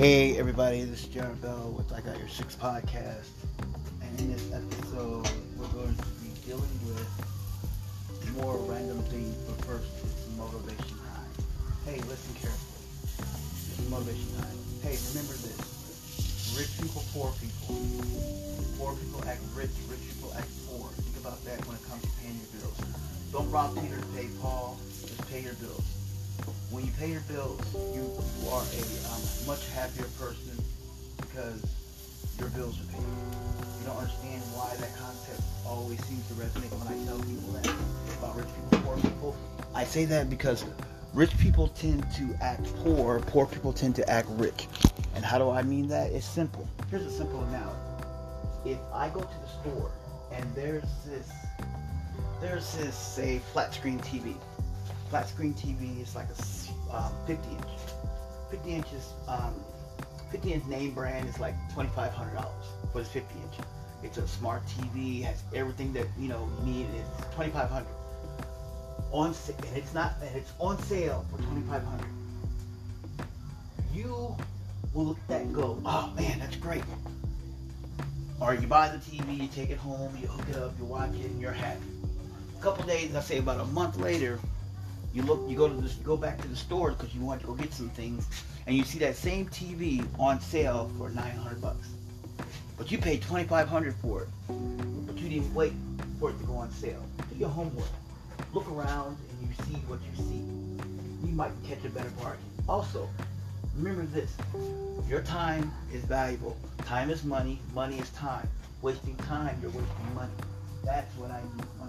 Hey everybody, this is Jared Bell with I Got Your Six podcast. And in this episode, we're going to be dealing with more random things, but first it's motivation time. Hey, listen carefully. This is motivation time. Hey, remember this. Rich people, poor people. Poor people act rich, rich people act poor. Think about that when it comes to paying your bills. Don't rob Peter to pay Paul, just pay your bills when you pay your bills, you, you are a um, much happier person because your bills are paid. You don't understand why that concept always seems to resonate when I tell people that about rich people, poor people. I say that because rich people tend to act poor, poor people tend to act rich. And how do I mean that? It's simple. Here's a simple analogy. If I go to the store and there's this, there's this, say, flat screen TV flat screen TV is like a um, 50 inch. 50 inches, um, 50 inch name brand is like $2,500 for this 50 inch. It's a smart TV, has everything that you know you need. It's 2,500 on and it's not and it's on sale for 2,500. You will look at that and go, oh man, that's great. Or you buy the TV, you take it home, you hook it up, you watch it, and you're happy. A couple days, I say about a month later, you look, you go to this, go back to the store because you want to go get some things, and you see that same TV on sale for 900 bucks. But you paid 2,500 for it, but you didn't wait for it to go on sale. Do your homework. Look around and you see what you see. You might catch a better bargain. Also, remember this: your time is valuable. Time is money. Money is time. Wasting time, you're wasting money. That's what I mean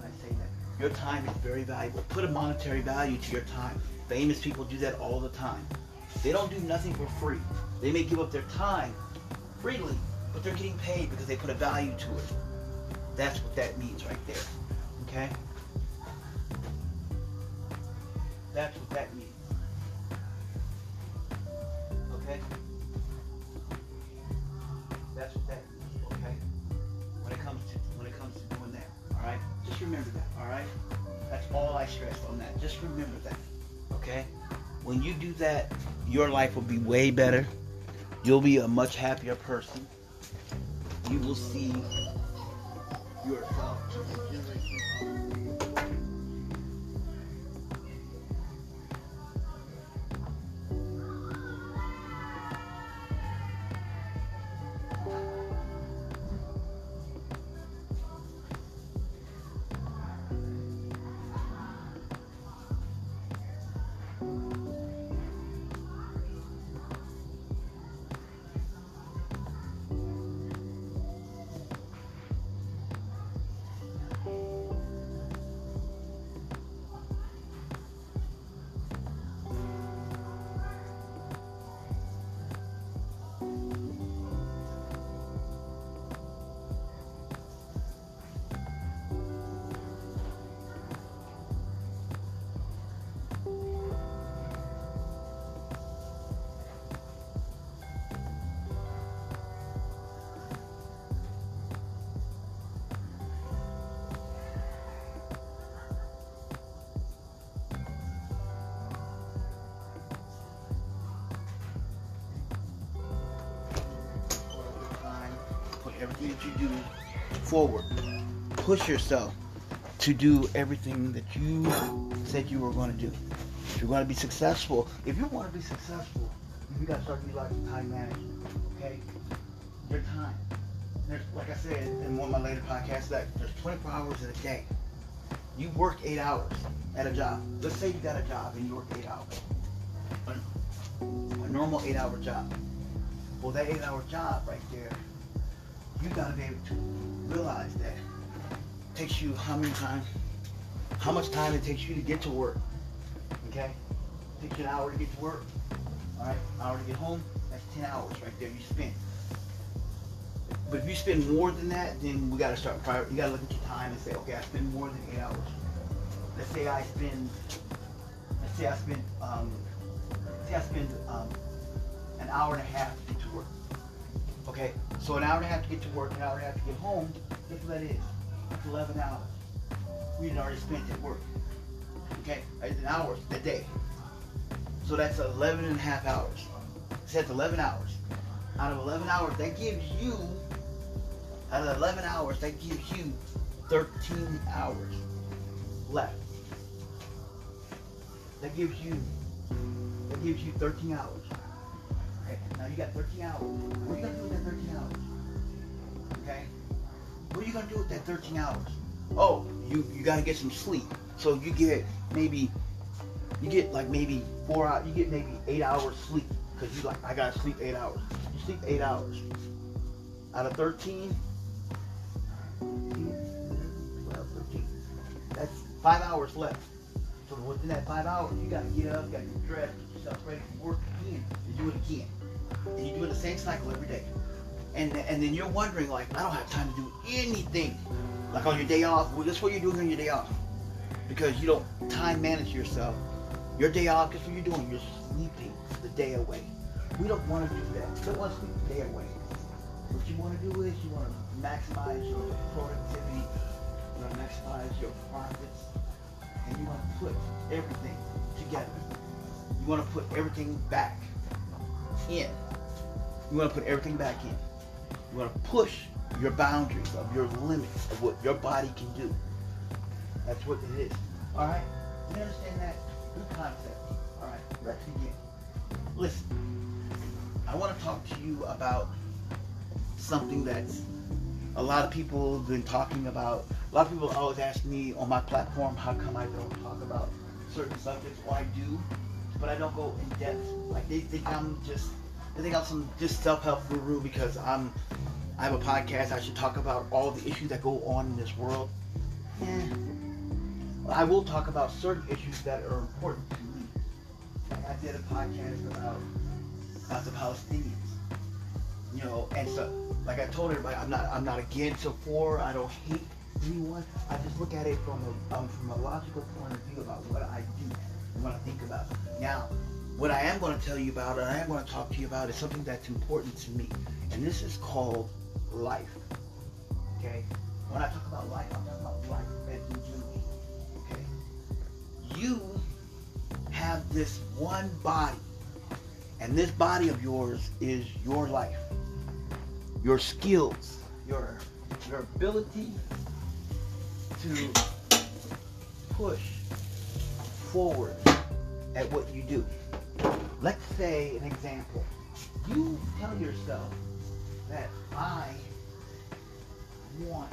Your time is very valuable. Put a monetary value to your time. Famous people do that all the time. They don't do nothing for free. They may give up their time freely, but they're getting paid because they put a value to it. That's what that means right there. Okay? That's what that means. Okay? That's what that means, Just remember that, alright? That's all I stress on that. Just remember that. Okay? When you do that, your life will be way better. You'll be a much happier person. You will see yourself that you do forward. Push yourself to do everything that you said you were going to do. If you're going to be successful, if you want to be successful, you got to start utilizing time management. Okay, your time. There's, like I said in one of my later podcasts, that there's 24 hours in a day. You work eight hours at a job. Let's say you got a job and you work eight hours. A, normal eight-hour job. Well, that eight-hour job right there you gotta be able to realize that it takes you how many times, how much time it takes you to get to work. Okay? It takes you an hour to get to work. Alright? Hour to get home, that's 10 hours right there you spend. But if you spend more than that, then we gotta start prior you gotta look at your time and say, okay, I spend more than eight hours. Let's say I spend let's say I spend um, say I spend um, an hour and a half to get to work. Okay, so an hour and a half to get to work, an hour and a half to get home. Guess what that is? It's 11 hours. We had already spent at work. Okay, it's an hour a day. So that's 11 and a half hours. That's 11 hours. Out of 11 hours, that gives you, out of 11 hours, that gives you 13 hours left. That gives you, that gives you 13 hours. Okay, now you got 13 hours. What are you gonna do with that 13 hours? Okay? What are you gonna do with that 13 hours? Oh, you you gotta get some sleep. So you get maybe you get like maybe four hours. You get maybe eight hours sleep because you like I gotta sleep eight hours. You sleep eight hours out of 13. 12, 13. That's five hours left. So within that five hours, you gotta get up, gotta get dressed, get yourself ready for work again. You do it again, and you do it the same cycle every day. And and then you're wondering like, I don't have time to do anything. Like on your day off, well, that's what you're doing on your day off. Because you don't time manage yourself. Your day off, guess what you're doing? You're sleeping the day away. We don't want to do that. We don't want to sleep the day away. What you want to do is you want to maximize your productivity, you want to maximize your profits, and you want to put everything together. You want to put everything back in. You want to put everything back in. You want to push your boundaries of your limits of what your body can do. That's what it is. All right? You understand that? Good concept. All right, let's begin. Listen, I want to talk to you about something that's a lot of people have been talking about. A lot of people always ask me on my platform, how come I don't talk about certain subjects? Well, I do, but I don't go in depth. Like they think I'm just, they think I'm some just self-help guru because I'm I have a podcast. I should talk about all the issues that go on in this world. Yeah. I will talk about certain issues that are important to me. Like I did a podcast about about the Palestinians. You know, and so like I told everybody, I'm not I'm not against or for. I don't hate anyone. I just look at it from a um, from a logical point of view about what I do and what I think about. Now, what I am going to tell you about and I am going to talk to you about is something that's important to me, and this is called life. Okay? When I talk about life, I'm talking about life as in general. Okay? You have this one body, and this body of yours is your life. Your skills, your your ability to push forward at what you do. Let's say an example. You tell yourself that I want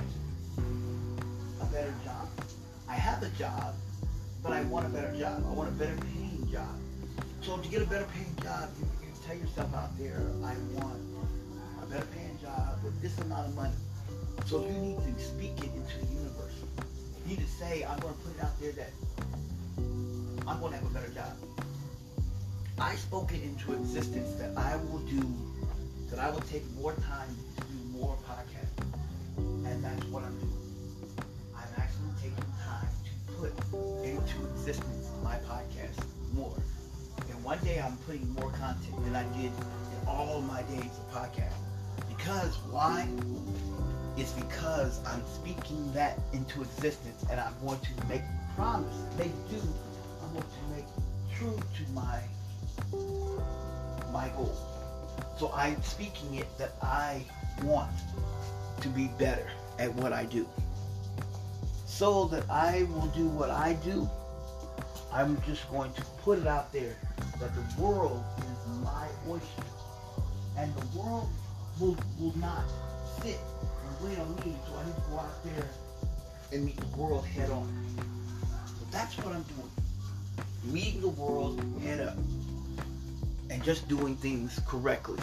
a better job. I have a job, but I want a better job. I want a better paying job. So to get a better paying job, you, you tell yourself out there, I want a better paying job with this amount of money. So you need to speak it into the universe. You need to say, I'm going to put it out there that I'm going to have a better job. I spoke it into existence that I will do that I will take more time to do more podcasts. And that's what I'm doing. I'm actually taking time to put into existence my podcast more. And one day I'm putting more content than I did in all my days of podcast. Because why? It's because I'm speaking that into existence and I'm going to make promise, make do, I'm going to make true to my my goal. So I'm speaking it that I want to be better at what I do. So that I will do what I do, I'm just going to put it out there that the world is my oyster. And the world will, will not sit and wait on me, so I need to go out there and meet the world head on. So that's what I'm doing. Meeting the world head up and just doing things correctly.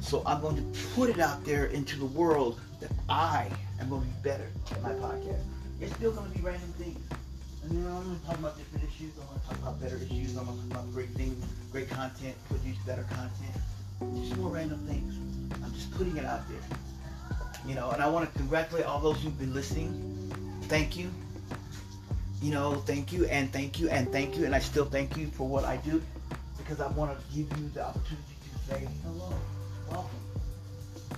So I'm going to put it out there into the world that I am going to be better at my podcast. It's still going to be random things. And know, I'm going to talk about different issues. I'm going to talk about better issues. I'm going to talk about great things, great content, produce better content. Just more random things. I'm just putting it out there. You know, and I want to congratulate all those who've been listening. Thank you. You know, thank you and thank you and thank you. And I still thank you for what I do because I want to give you the opportunity to say hello, welcome.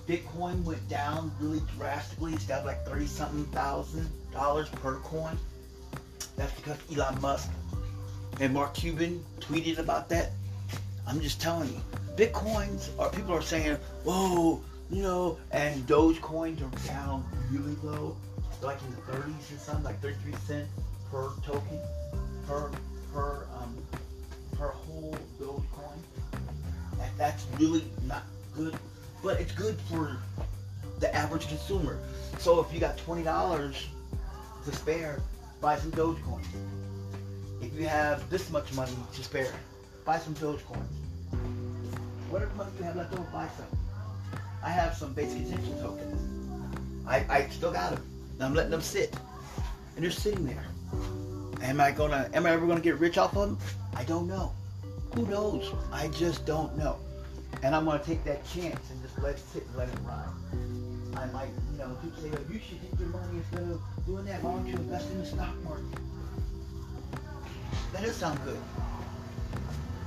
Bitcoin went down really drastically. It's down like 30 something thousand dollars per coin. That's because Elon Musk and Mark Cuban tweeted about that. I'm just telling you, bitcoins are people are saying, whoa, you know, and Dogecoins are down really low, like in the 30s or something, like 33 cents per token, per per um Dogecoin. That, that's really not good, but it's good for the average consumer. So if you got twenty dollars to spare, buy some Dogecoin. If you have this much money to spare, buy some Dogecoin. Whatever money you have left over, buy some. I have some basic attention tokens. I, I still got them. I'm letting them sit. And they're sitting there. Am I gonna am I ever gonna get rich off of them? I don't know. Who knows? I just don't know. And I'm gonna take that chance and just let it sit and let it ride. I might, you know, people say, oh, you should take your money instead of doing that. Why don't you invest in the stock market? That does sound good.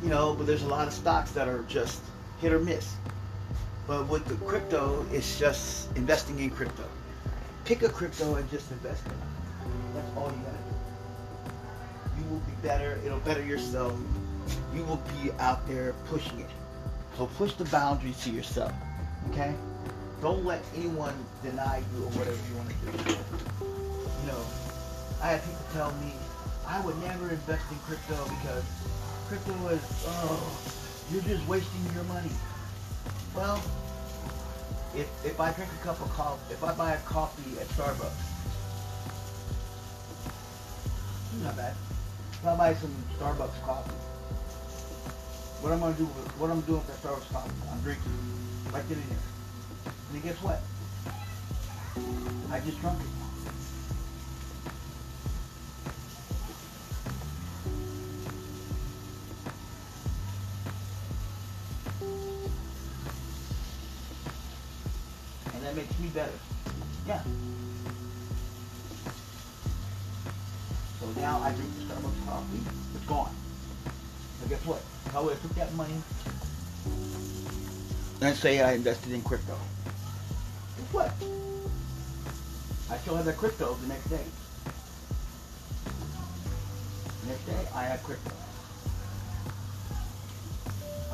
You know, but there's a lot of stocks that are just hit or miss. But with the crypto, it's just investing in crypto. Pick a crypto and just invest in it. That's all you gotta do. You will be better. It'll better yourself. You will be out there pushing it. So push the boundaries to yourself. Okay? Don't let anyone deny you or whatever you want to do. You know, I have people tell me I would never invest in crypto because crypto is oh you're just wasting your money. Well, if if I drink a cup of coffee, if I buy a coffee at Starbucks, not bad. If I buy some Starbucks coffee, what I'm gonna do? With, what I'm doing that Starbucks coffee? I'm drinking right then and there. And guess what? I just drunk it. And that makes me better. Yeah. So now I drink the Starbucks coffee. It's gone. But guess what? I would have took that money and say I invested in crypto, guess what? I still have that crypto the next day. The next day, I have crypto.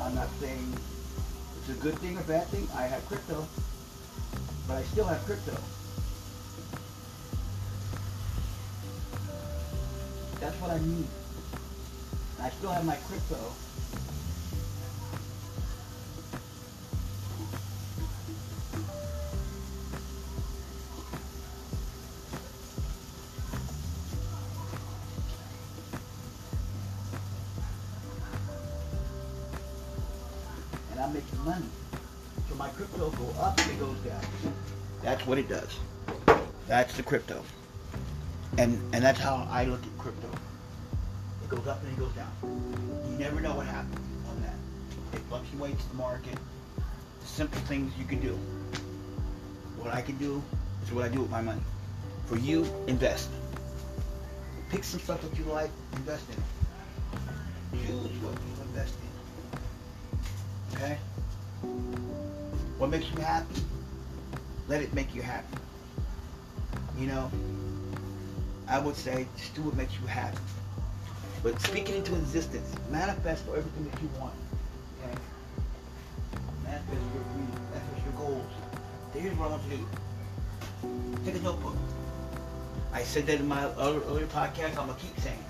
I'm not saying it's a good thing or bad thing. I have crypto, but I still have crypto. That's what I need. I still have my crypto. I'm making money. So my crypto go up and it goes down. That's what it does. That's the crypto. And and that's how I look at crypto. It goes up and it goes down. You never know what happens on that. It fluctuates the market. The simple things you can do. What I can do is what I do with my money. For you, invest. Pick some stuff that you like, invest in it. Makes you happy? Let it make you happy. You know? I would say just do what makes you happy. But speak it into existence. Manifest for everything that you want. Okay? Manifest your dreams. Manifest your goals. Here's what I want you to do. Take a notebook. I said that in my other, earlier podcast. I'm gonna keep saying.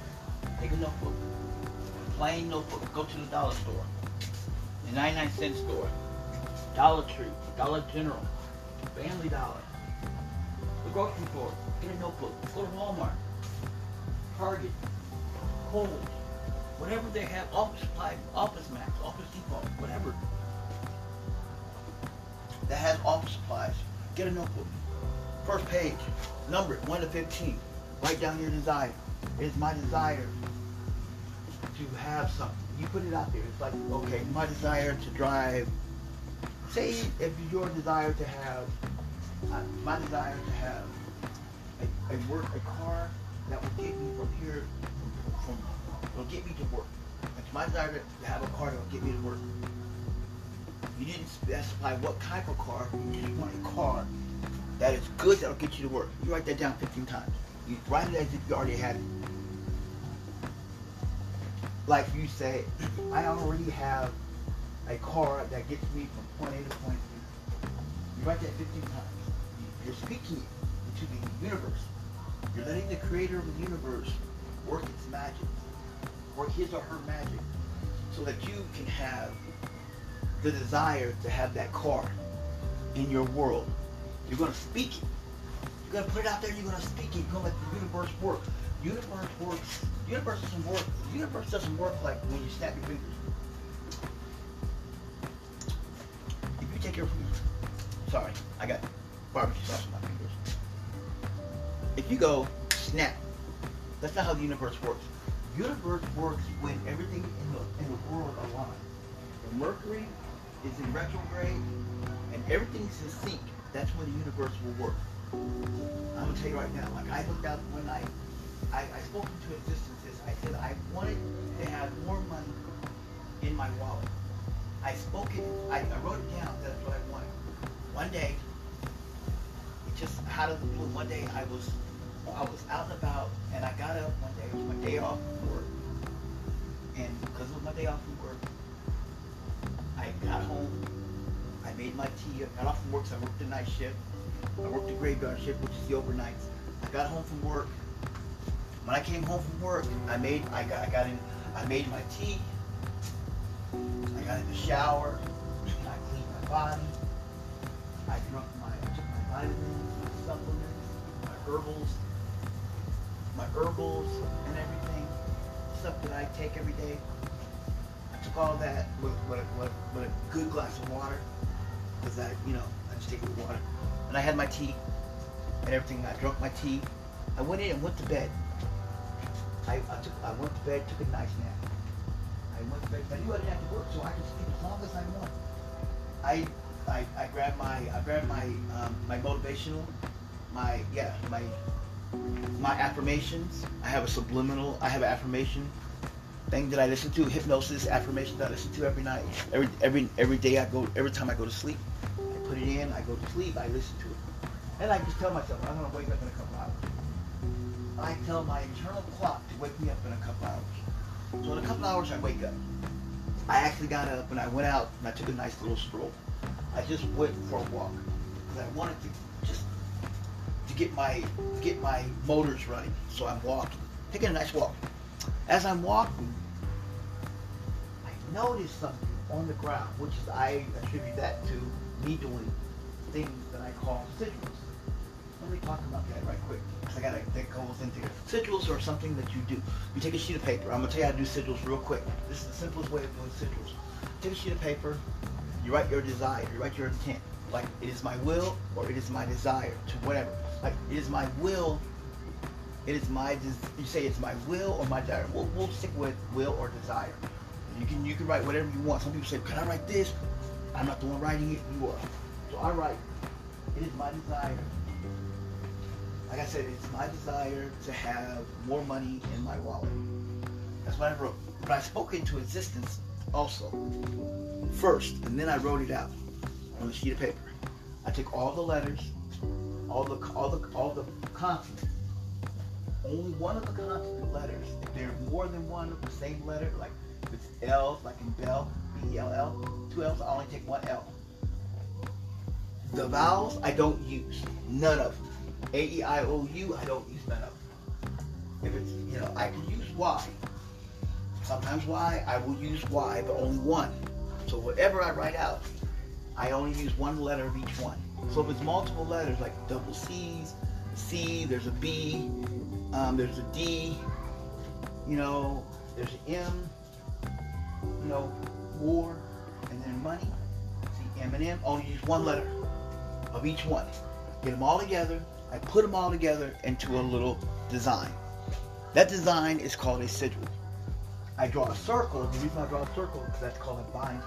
Take a notebook. Plain notebook. Go to the dollar store. The 99 cent store. Dollar Tree. Dollar General. Family Dollar. The grocery store. Get a notebook. Go to Walmart. Target. Kohl's. Whatever they have. Office Supply. Office Max. Office Depot. Whatever. That has office supplies. Get a notebook. First page. Number 1 to 15. Write down your desire. It is my desire to have something. You put it out there. It's like, okay, my desire to drive. Say if your desire to have, uh, my desire to have a, a work, a car that will get me from here, from, from will get me to work. It's my desire to have a car that will get me to work. You didn't specify what type of car. You just want a car that is good that'll get you to work. You write that down 15 times. You write it as if you already had it like you say, I already have a car that gets me from point A to point B. You write that 15 times. You're speaking it into the universe. You're letting the creator of the universe work its magic, work his or her magic, so that you can have the desire to have that car in your world. You're going to speak it. You're going to put it out there. You're going to speak it. You're going to let the universe work. Universe works. Universe doesn't work. Universe doesn't work like when you snap your fingers. Barbecue sauce on my fingers. If you go snap, that's not how the universe works. Universe works when everything in the in the world aligns. When Mercury is in retrograde and everything's in sync, that's when the universe will work. I'm gonna tell you right now, like I looked out one night, I, I spoke into existence. I said I wanted to have more money in my wallet. I spoke it, I, I wrote it down, that's what I wanted. One day, just out of the blue, one day I was I was out and about and I got up one day, it was my day off from work. And because it was my day off from work, I got home, I made my tea, I got off from work, so I worked the night shift. I worked the graveyard shift, which is the overnights. I got home from work. When I came home from work, I made I got I got in I made my tea. I got in the shower. I cleaned my body. I drunk my herbals, my herbals and everything. Stuff that I take every day. I took all that with, with, with, with a good glass of water. Because I, you know, I just take it with water. And I had my tea and everything. I drank my tea. I went in and went to bed. I, I took I went to bed, took a nice nap. I went to bed. I knew I didn't have to work, so I could sleep as long as I want. I I, I grabbed my I grabbed my um, my motivational, my yeah my my affirmations. I have a subliminal. I have an affirmation thing that I listen to. Hypnosis affirmation that I listen to every night. Every every every day I go. Every time I go to sleep, I put it in. I go to sleep. I listen to it, and I just tell myself I'm gonna wake up in a couple hours. I tell my internal clock to wake me up in a couple hours. So in a couple hours I wake up. I actually got up and I went out and I took a nice little stroll. I just went for a walk because I wanted to get my get my motors running. So I'm walking, taking a nice walk. As I'm walking, I notice something on the ground, which is I attribute that to me doing things that I call sigils. Let me talk about that right quick. I gotta that goes into. Sigils are something that you do. You take a sheet of paper. I'm gonna tell you how to do sigils real quick. This is the simplest way of doing sigils. Take a sheet of paper, you write your desire, you write your intent. Like it is my will or it is my desire to whatever. Like it is my will, it is my you say it's my will or my desire. We'll, we'll stick with will or desire. You can you can write whatever you want. Some people say, Can I write this? I'm not the one writing it, you are. So I write, it is my desire like I said, it's my desire to have more money in my wallet. That's what I wrote. But I spoke into existence also first, and then I wrote it out on a sheet of paper. I took all the letters, all the all the all the consonants. Only one of the consonant letters. If there's more than one of the same letter, like if it's L, like in Bell, B L L, two L's, I only take one L. The vowels I don't use, none of them. A E I O U, I don't use none of them. If it's you know, I can use Y. Sometimes Y, I will use Y, but only one. So whatever I write out, I only use one letter of each one. So if it's multiple letters, like double C's, C, there's a B, um, there's a D, you know, there's an M, you know, war, and then money. See, M and M, only use one letter of each one. Get them all together. I put them all together into a little design. That design is called a sigil. I draw a circle. The reason I draw a circle is that's called a binding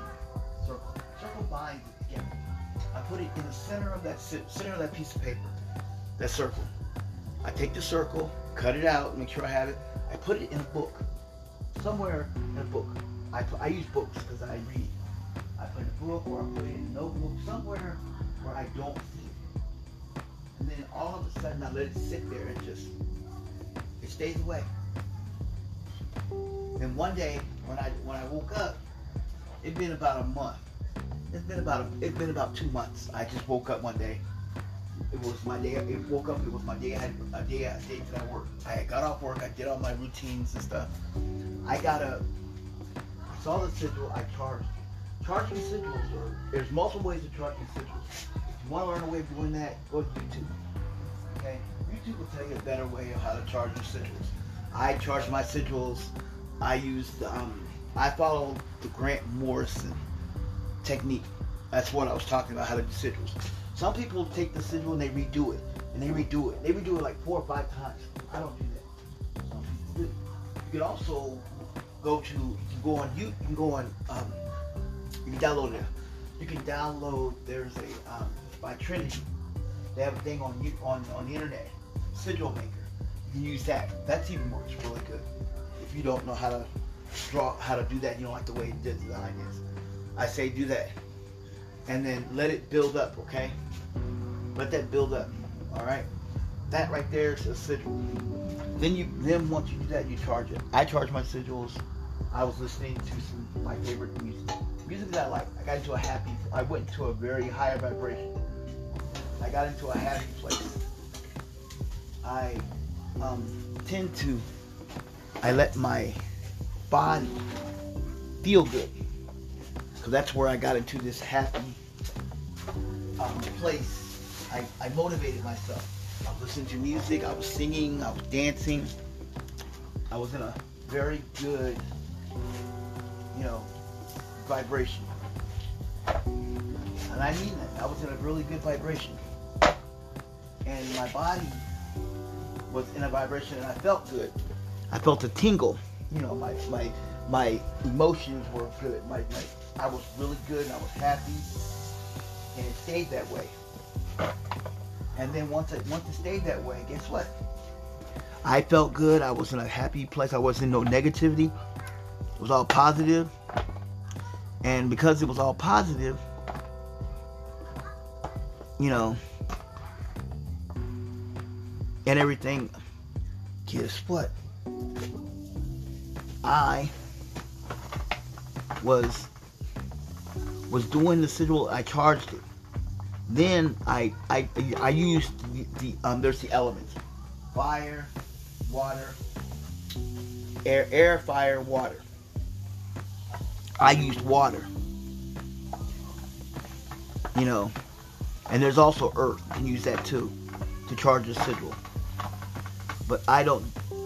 circle. Circle binds it together. I put it in the center of that center of that piece of paper, that circle. I take the circle, cut it out, make sure I have it. I put it in a book, somewhere in a book. I, put, I use books because I read. I put in a book or I put it in a notebook somewhere where I don't see it. And then all of a sudden I let it sit there and just it stays away. And one day when I when I woke up, it'd been about a month. It's been about it's been about two months. I just woke up one day. It was my day. It woke up. It was my day. I had a day. A day that I worked. I got off work. I did all my routines and stuff. I got a. I saw the sigil. I charged. Charging sigils are. There's multiple ways of charging sigils. If you want to learn a way of doing that, go to YouTube. Okay. YouTube will tell you a better way of how to charge your sigils. I charge my sigils. I use the, um. I follow the Grant Morrison technique. That's what I was talking about, how to do sigils. Some people take the sigil and they redo it. And they redo it. They redo it like four or five times. I don't do that. Some people do. You can also go to, you can go on, you, can go on, um, you can download it. You can download, there's a, um, by Trinity, they have a thing on you on, on the internet, sigil maker. You can use that. That's even works really good. If you don't know how to draw, how to do that, you don't like the way the design is. I say do that. And then let it build up, okay? Let that build up. Alright? That right there is a sigil. Then you then once you do that you charge it. I charge my sigils. I was listening to some my favorite music. Music that I like. I got into a happy I went into a very higher vibration. I got into a happy place. I um, tend to I let my body feel good because that's where I got into this happy um, place. I, I motivated myself. I was listening to music, I was singing, I was dancing. I was in a very good, you know, vibration. And I mean that. I was in a really good vibration. And my body was in a vibration and I felt good. I felt a tingle. You know, my my my emotions were good. My, my I was really good and I was happy and it stayed that way. And then once it once it stayed that way, guess what? I felt good. I was in a happy place. I wasn't in no negativity. It was all positive. And because it was all positive, you know, and everything, guess what? I was was doing the sigil. I charged it. Then I I I used the, the um there's the elements, fire, water, air air fire water. I used water. You know, and there's also earth. You can use that too to charge the sigil. But I don't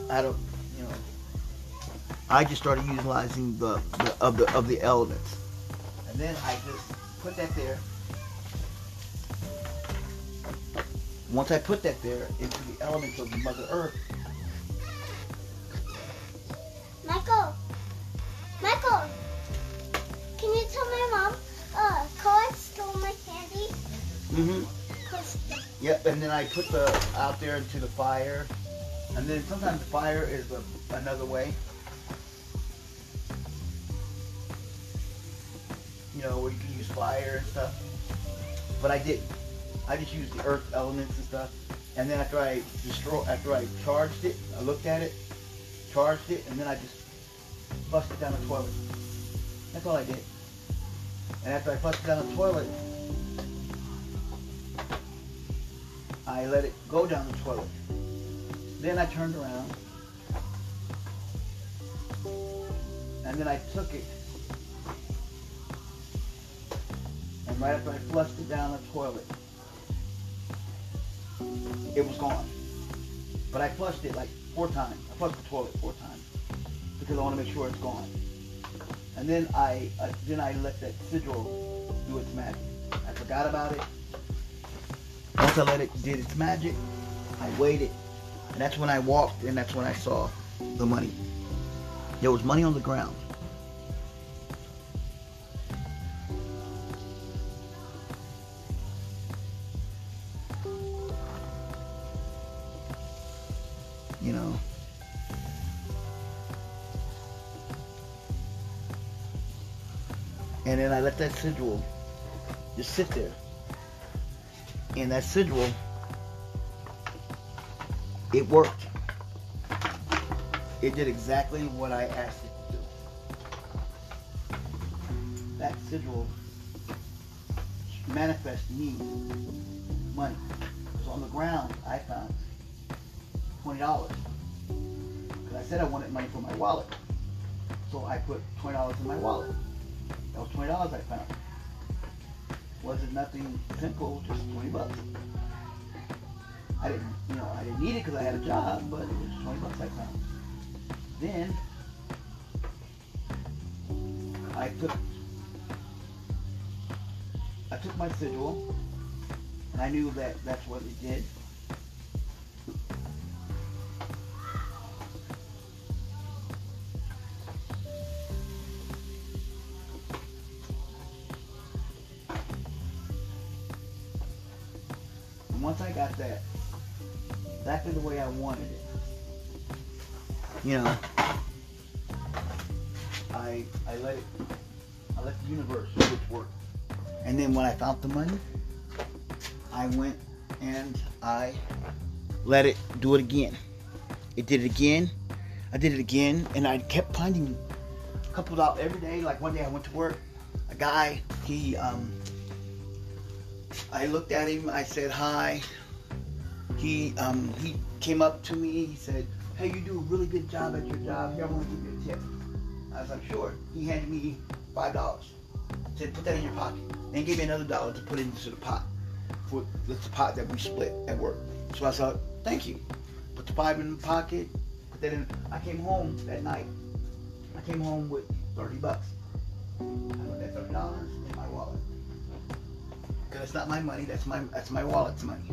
I don't I just started utilizing the, the of the of the elements. And then I just put that there. Once I put that there into the elements of the Mother Earth. Michael, Michael, can you tell my mom, uh, Colette stole my candy? Mm-hmm. 'Cause Yep, and then I put the out there into the fire. And then sometimes the fire is a, another way. You know, where you can use fire and stuff. But I didn't. I just used the earth elements and stuff. And then after I destroy, after I charged it, I looked at it, charged it, and then I just it down the toilet. That's all I did. And after I it down the toilet, I let it go down the toilet. Then I turned around. And then I took it. Right after I flushed it down the toilet, it was gone. But I flushed it like four times. I flushed the toilet four times because I want to make sure it's gone. And then I uh, then I let that sigil do its magic. I forgot about it. Once I let it did its magic, I waited. And that's when I walked and that's when I saw the money. There was money on the ground. Sigil just sit there. And that sigil, it worked. It did exactly what I asked it to do. That sigil manifest me money. So on the ground, I found twenty dollars because I said I wanted money for my wallet. So I put twenty dollars in my wallet. That was twenty dollars I found. Was it nothing simple? Just twenty bucks. I didn't, you know, I didn't need it because I had a job, but it was twenty bucks I found. Then I took I took my sigil, and I knew that that's what it did. You know, I I let it I let the universe do its work. And then when I found the money, I went and I let it do it again. It did it again. I did it again, and I kept finding a couple dollars every day. Like one day I went to work, a guy, he, um, I looked at him, I said hi. He, um, he came up to me, he said, hey, you do a really good job at your job. Here, I want to give you a tip. I was like, sure. He handed me five dollars. Said, put that in your pocket. Then gave me another dollar to put into the pot. For the pot that we split at work. So I said, thank you. Put the five in the pocket. Put that in. I came home that night. I came home with thirty bucks. I put that thirty dollars in my wallet. Cause it's not my money. That's my that's my wallet's money.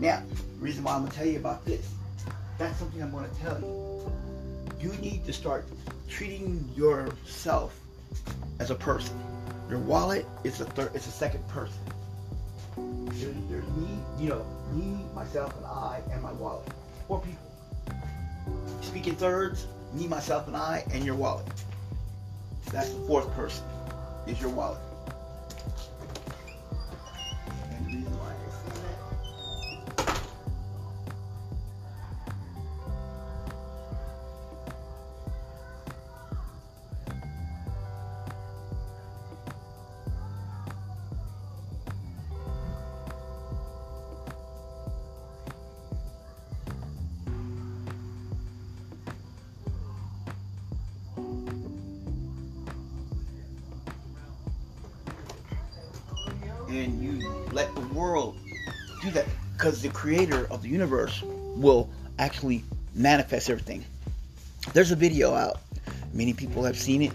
Now, reason why I'm gonna tell you about this. That's something I'm gonna tell you. You need to start treating yourself as a person. Your wallet is a third, it's a second person. There's, there's me, you know, me, myself, and I, and my wallet. Four people. Speaking thirds, me, myself, and I, and your wallet. That's the fourth person. Is your wallet. The creator of the universe will actually manifest everything. There's a video out. Many people have seen it.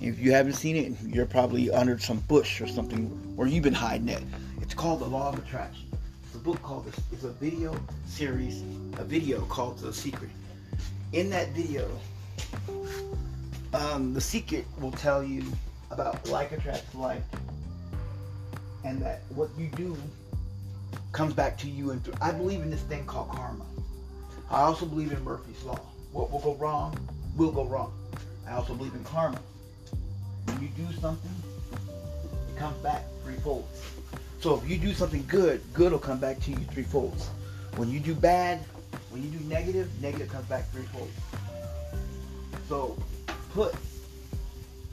If you haven't seen it, you're probably under some bush or something where you've been hiding it. It's called The Law of Attraction. It's a book called this. It's a video series, a video called The Secret. In that video, um, the secret will tell you about like attracts like, and that what you do comes back to you. And I believe in this thing called karma. I also believe in Murphy's law. What will go wrong will go wrong. I also believe in karma. When you do something, it comes back threefold. So if you do something good, good will come back to you threefold. When you do bad, when you do negative, negative comes back threefold. So put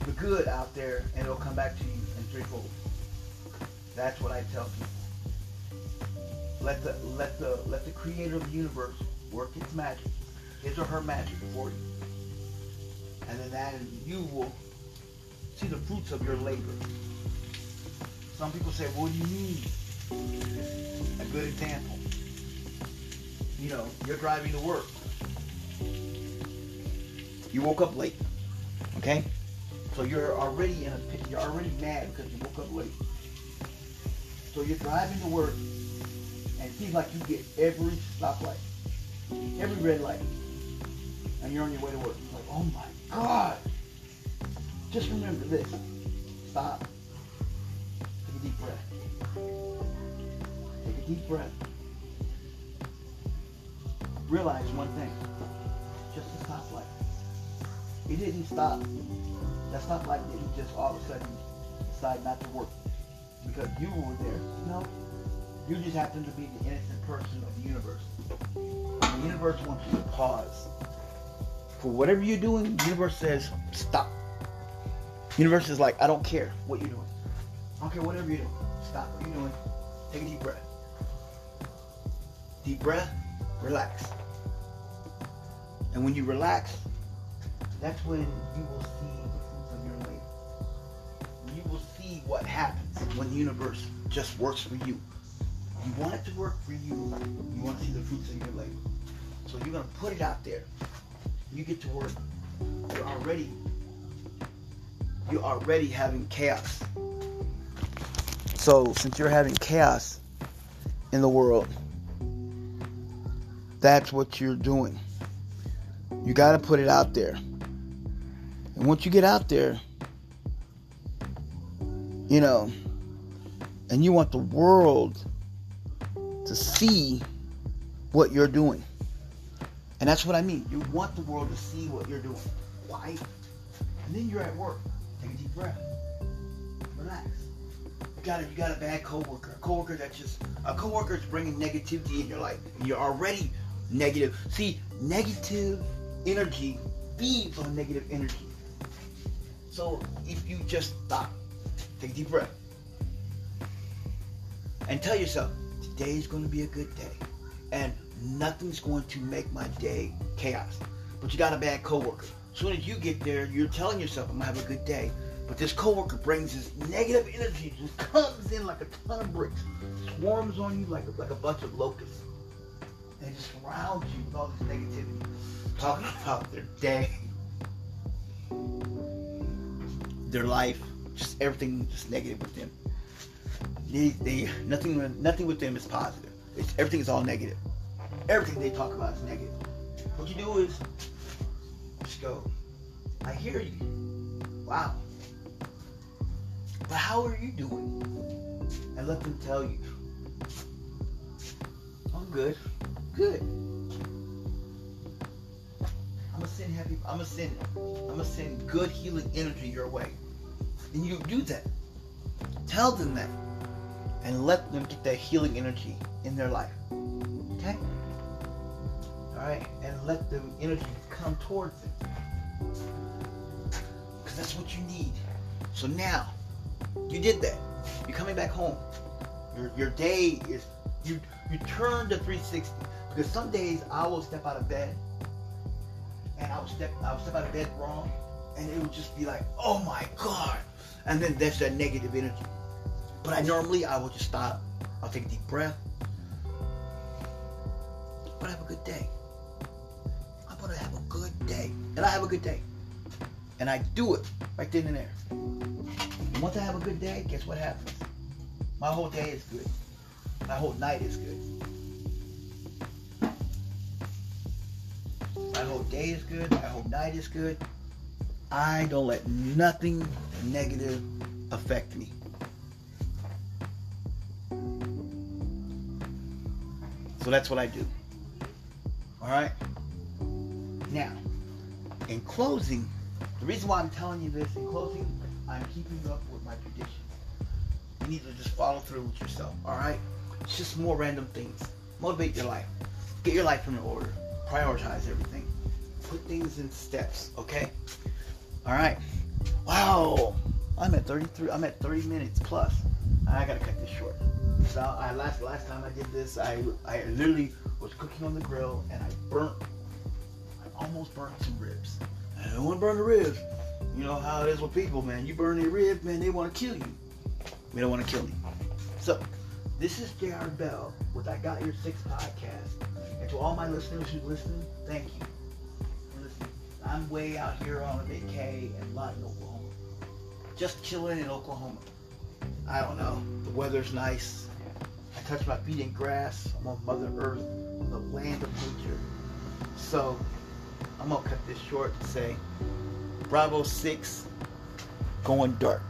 the good out there and it'll come back to you in threefold. That's what I tell people. Let the let the let the creator of the universe work its magic, his or her magic for you. And then that you will see the fruits of your labor. Some people say, what do you mean? A good example. You know, you're driving to work. You woke up late. Okay? So you're already in a pit. You're already mad because you woke up late. So you're driving to work, and seems like you get every stoplight, every red light, and you're on your way to work. You're like, oh my God! Just remember this. Stop. Take a deep breath. Take a deep breath. Realize one thing. Just a stoplight. It didn't stop. That stoplight didn't just all of a sudden decide not to work because you were there. No. You just happen to be the innocent person of the universe. The universe wants you to pause. For whatever you're doing, the universe says, stop. The Universe is like, I don't care what you're doing. I don't care whatever you're doing. Stop what you're doing. Take a deep breath. Deep breath, relax. And when you relax, that's when you will see the fruits of your labor. You will see what happens when the universe just works for you. You want it to work for you. You want to see the fruits of your labor. So you're going to put it out there. You get to work. You're already you're already having chaos. So since you're having chaos in the world, that's what you're doing. You got to put it out there. And once you get out there, you know, and you want the world to see what you're doing. And that's what I mean. You want the world to see what you're doing. Why? And then you're at work. Take a deep breath. Relax. You got a, you got a bad coworker. A coworker that's just a coworker is bringing negativity in your life. You're already negative. See, negative energy feeds on negative energy. So if you just stop, take a deep breath, and tell yourself, today is going to be a good day, and nothing's going to make my day chaos. But you got a bad coworker. As soon as you get there, you're telling yourself, I'm gonna have a good day. But this coworker brings this negative energy, just comes in like a ton of bricks, swarms on you like a, like a bunch of locusts, and just surrounds you with all this negativity, talking about their day, their life, just everything just negative with them. They, they nothing nothing with them is positive. It's everything is all negative. Everything they talk about is negative. What you do is just go, I hear you. Wow. But how are you doing? And let them tell you. I'm good. Good. I'm gonna send happy I'm gonna send I'm gonna send good healing energy your way. And you do that. Tell them that. And let them get that healing energy in their life. Okay? Alright? And let the energy come towards it. Because that's what you need. So now, you did that. You're coming back home. Your, your day is, you, you turn to 360. Because some days I will step out of bed and I will step, I will step out of bed wrong and it would just be like, oh my God. And then that's that negative energy. But I normally, I will just stop. I'll take a deep breath. But have a good day. I'm gonna have a good day. And I have a good day. And I do it right then and there. And once I have a good day, guess what happens? My whole day is good. My whole night is good. My whole day is good. My whole night is good. I don't let nothing negative affect me. So that's what I do. All right? Now, in closing, the reason why I'm telling you this, in closing, I'm keeping up with my tradition. You need to just follow through with yourself, all right? It's just more random things. Motivate your life. Get your life in order. Prioritize everything. Put things in steps, okay? All right. Wow. I'm at 33. I'm at 30 minutes plus. I gotta cut this short. So I last last time I did this, I I literally was cooking on the grill and I burnt. I almost burnt some ribs. I don't want to burn the ribs. You know how it is with people, man. You burn their ribs, man, they want to kill you. We don't want to kill you. So, this is J.R. Bell with I Got Your Six podcast. And to all my listeners who listen, thank you. I'm way out here on a vacay in Lawton, Oklahoma. Just chilling in Oklahoma. I don't know. The weather's nice. I touch my feet in grass. I'm on Mother Earth, on the land of nature. So, I'm gonna cut this short and say, Bravo 6, going dark.